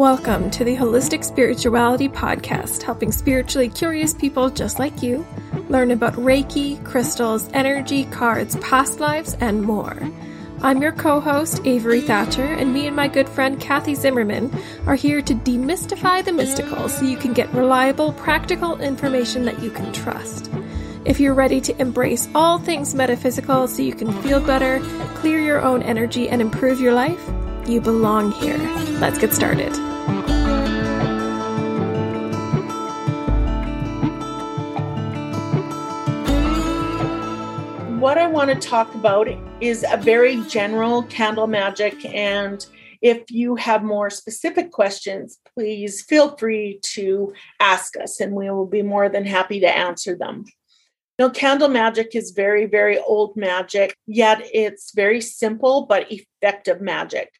Welcome to the Holistic Spirituality Podcast, helping spiritually curious people just like you learn about Reiki, crystals, energy, cards, past lives, and more. I'm your co host, Avery Thatcher, and me and my good friend Kathy Zimmerman are here to demystify the mystical so you can get reliable, practical information that you can trust. If you're ready to embrace all things metaphysical so you can feel better, clear your own energy, and improve your life, you belong here. Let's get started. What I want to talk about is a very general candle magic. And if you have more specific questions, please feel free to ask us, and we will be more than happy to answer them. Know, candle magic is very, very old magic, yet it's very simple but effective magic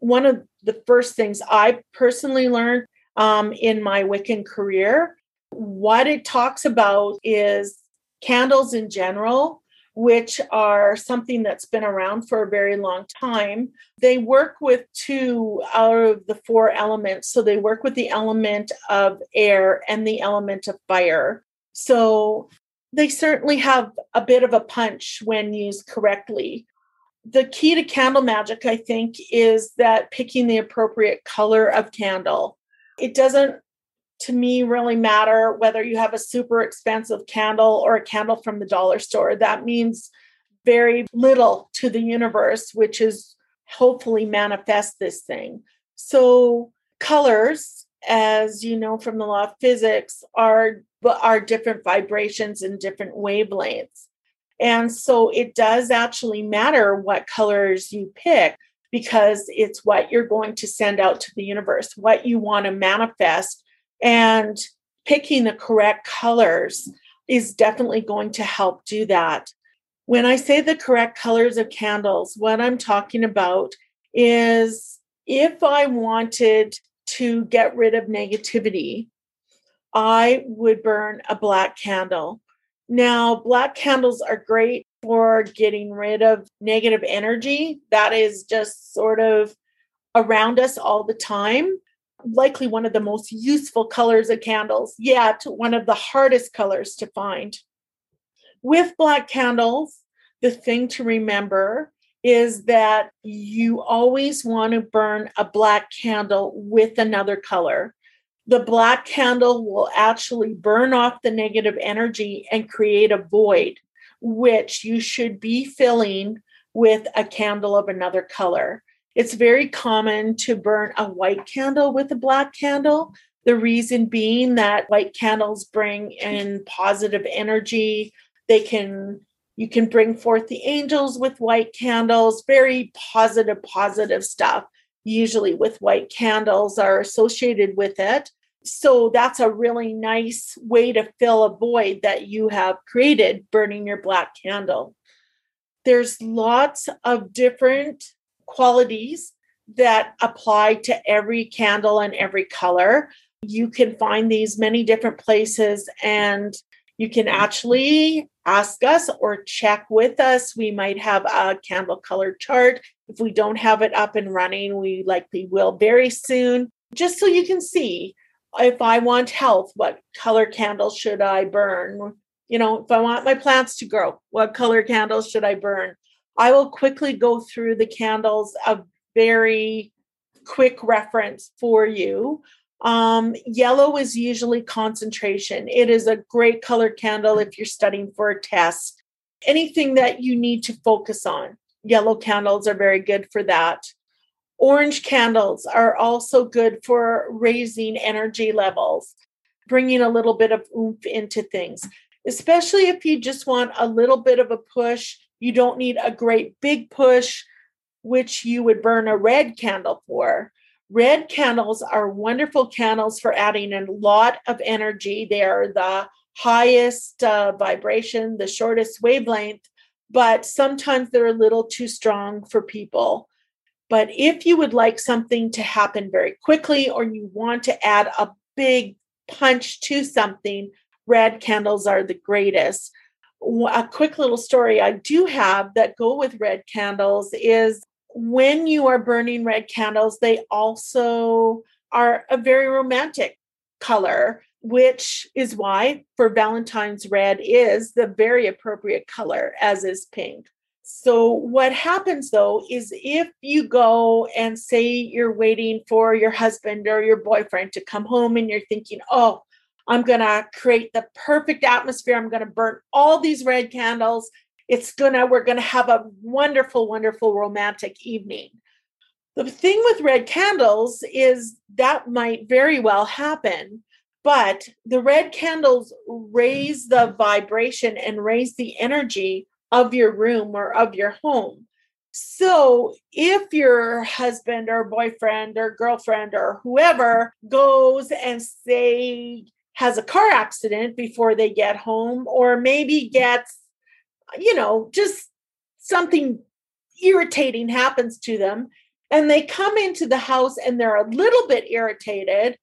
one of the first things I personally learned um, in my Wiccan career, what it talks about is candles in general, which are something that's been around for a very long time. They work with two out of the four elements. So they work with the element of air and the element of fire. So they certainly have a bit of a punch when used correctly the key to candle magic, I think, is that picking the appropriate color of candle. It doesn't, to me, really matter whether you have a super expensive candle or a candle from the dollar store. That means very little to the universe, which is hopefully manifest this thing. So, colors, as you know from the law of physics, are are different vibrations and different wavelengths. And so it does actually matter what colors you pick because it's what you're going to send out to the universe, what you want to manifest. And picking the correct colors is definitely going to help do that. When I say the correct colors of candles, what I'm talking about is if I wanted to get rid of negativity, I would burn a black candle. Now, black candles are great for getting rid of negative energy that is just sort of around us all the time. Likely one of the most useful colors of candles, yet one of the hardest colors to find. With black candles, the thing to remember is that you always want to burn a black candle with another color the black candle will actually burn off the negative energy and create a void, which you should be filling with a candle of another color. It's very common to burn a white candle with a black candle. The reason being that white candles bring in positive energy. They can, you can bring forth the angels with white candles, very positive, positive stuff, usually with white candles are associated with it. So that's a really nice way to fill a void that you have created burning your black candle. There's lots of different qualities that apply to every candle and every color. You can find these many different places and you can actually ask us or check with us. We might have a candle color chart. If we don't have it up and running, we likely will very soon, just so you can see if I want health, what color candles should I burn? You know, if I want my plants to grow, what color candles should I burn? I will quickly go through the candles, a very quick reference for you. Um, yellow is usually concentration. It is a great color candle if you're studying for a test. Anything that you need to focus on, yellow candles are very good for that. Orange candles are also good for raising energy levels, bringing a little bit of oomph into things, especially if you just want a little bit of a push. You don't need a great big push, which you would burn a red candle for. Red candles are wonderful candles for adding a lot of energy. They are the highest uh, vibration, the shortest wavelength, but sometimes they're a little too strong for people. But if you would like something to happen very quickly or you want to add a big punch to something, red candles are the greatest. A quick little story I do have that go with red candles is when you are burning red candles, they also are a very romantic color, which is why for Valentine's red is the very appropriate color, as is pink. So, what happens though is if you go and say you're waiting for your husband or your boyfriend to come home and you're thinking, oh, I'm going to create the perfect atmosphere. I'm going to burn all these red candles. It's going to, we're going to have a wonderful, wonderful romantic evening. The thing with red candles is that might very well happen, but the red candles raise the vibration and raise the energy of your room or of your home. So if your husband or boyfriend or girlfriend or whoever goes and say has a car accident before they get home or maybe gets you know just something irritating happens to them and they come into the house and they're a little bit irritated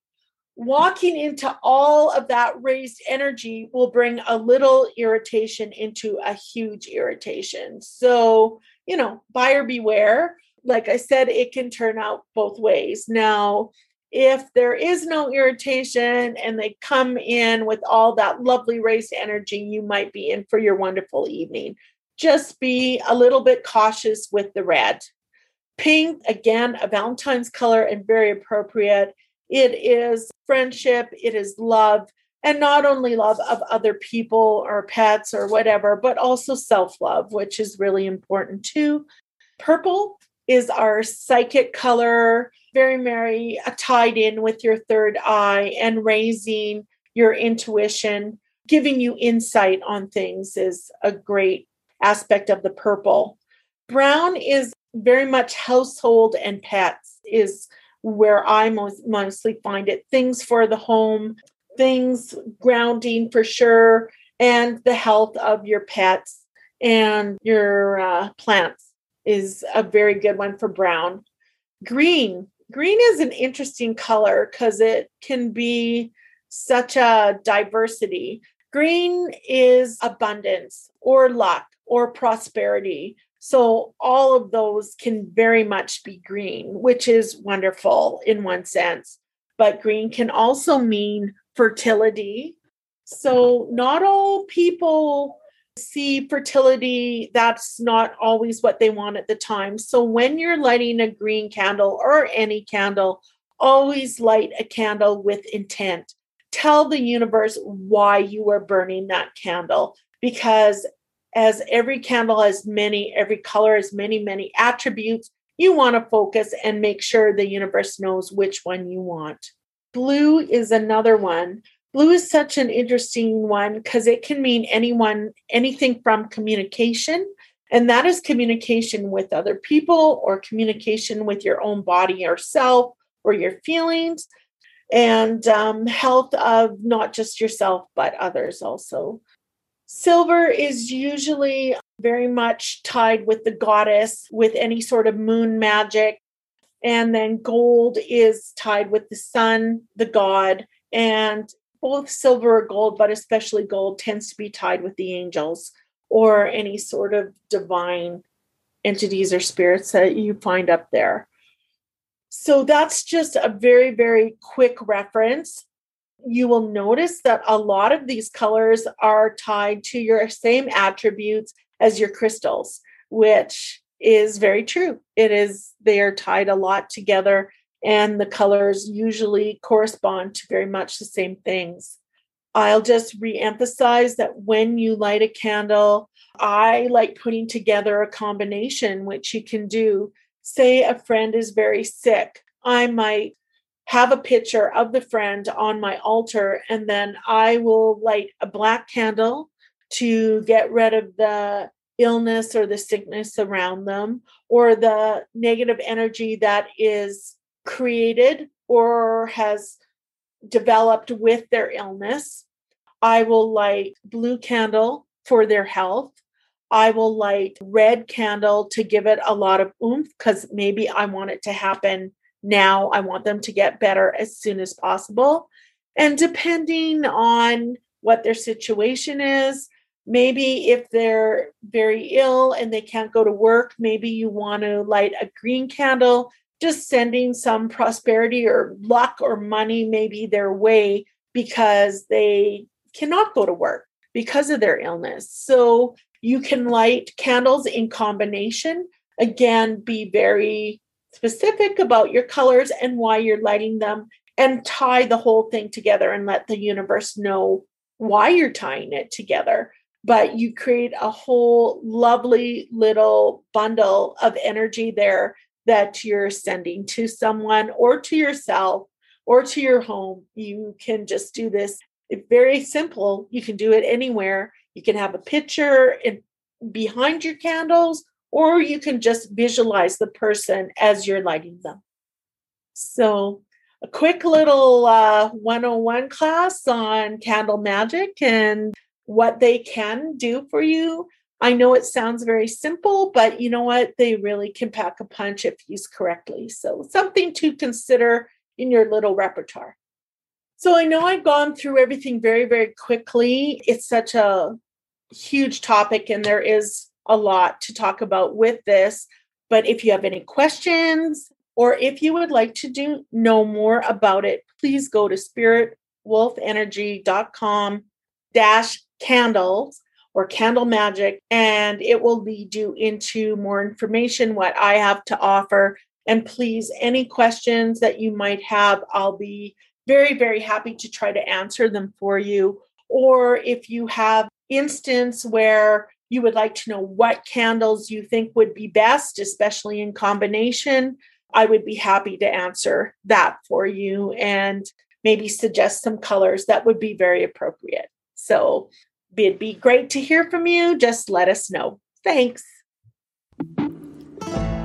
walking into all of that raised energy will bring a little irritation into a huge irritation. So, you know, buyer beware. Like I said, it can turn out both ways. Now, if there is no irritation and they come in with all that lovely raised energy, you might be in for your wonderful evening. Just be a little bit cautious with the red. Pink, again, a Valentine's color and very appropriate. It is friendship, it is love, and not only love of other people or pets or whatever, but also self love, which is really important too. Purple is our psychic color, very, very tied in with your third eye and raising your intuition, giving you insight on things is a great aspect of the purple. Brown is very much household and pets, is where I most mostly find it. Things for the home, things grounding for sure, and the health of your pets and your uh, plants is a very good one for brown. Green. Green is an interesting color because it can be such a diversity. Green is abundance or luck or prosperity so all of those can very much be green, which is wonderful in one sense. But green can also mean fertility. So not all people see fertility, that's not always what they want at the time. So when you're lighting a green candle or any candle, always light a candle with intent. Tell the universe why you are burning that candle because as every candle has many, every color has many, many attributes, you want to focus and make sure the universe knows which one you want. Blue is another one. Blue is such an interesting one because it can mean anyone, anything from communication, and that is communication with other people or communication with your own body yourself or your feelings and um, health of not just yourself but others also Silver is usually very much tied with the goddess, with any sort of moon magic. And then gold is tied with the sun, the god. And both silver or gold, but especially gold, tends to be tied with the angels or any sort of divine entities or spirits that you find up there. So that's just a very, very quick reference you will notice that a lot of these colors are tied to your same attributes as your crystals, which is very true. It is, they are tied a lot together, and the colors usually correspond to very much the same things. I'll just re emphasize that when you light a candle, I like putting together a combination, which you can do. Say a friend is very sick. I might have a picture of the friend on my altar, and then I will light a black candle to get rid of the illness or the sickness around them or the negative energy that is created or has developed with their illness. I will light blue candle for their health. I will light red candle to give it a lot of oomph because maybe I want it to happen now. I want them to get better as soon as possible. And depending on what their situation is, maybe if they're very ill and they can't go to work, maybe you want to light a green candle just sending some prosperity or luck or money maybe their way because they cannot go to work because of their illness. So you can light candles in combination. Again, be very specific about your colors and why you're lighting them and tie the whole thing together and let the universe know why you're tying it together. But you create a whole lovely little bundle of energy there that you're sending to someone or to yourself or to your home. You can just do this. It's very simple. You can do it anywhere. You can have a picture in, behind your candles, or you can just visualize the person as you're lighting them. So, a quick little uh, 101 class on candle magic and what they can do for you. I know it sounds very simple, but you know what? They really can pack a punch if used correctly. So, something to consider in your little repertoire. So, I know I've gone through everything very, very quickly. It's such a huge topic, and there is a lot to talk about with this. But if you have any questions, or if you would like to do know more about it, please go to spiritwolfenergy.com dash candles or candle magic, and it will lead you into more information, what I have to offer. And please, any questions that you might have, I'll be very, very happy to try to answer them for you. Or if you have instance where you would like to know what candles you think would be best, especially in combination, I would be happy to answer that for you and maybe suggest some colors that would be very appropriate. So It'd be great to hear from you. Just let us know. Thanks.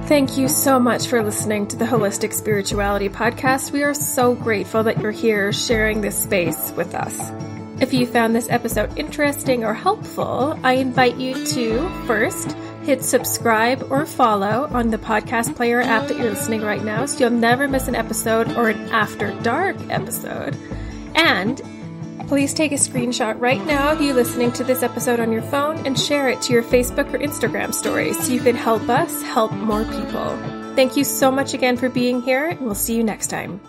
Thank you so much for listening to the Holistic Spirituality Podcast. We are so grateful that you're here sharing this space with us. If you found this episode interesting or helpful, I invite you to first hit subscribe or follow on the podcast player app that you're listening right now so you'll never miss an episode or an after dark episode. And Please take a screenshot right now of you listening to this episode on your phone and share it to your Facebook or Instagram stories so you can help us help more people. Thank you so much again for being here, and we'll see you next time.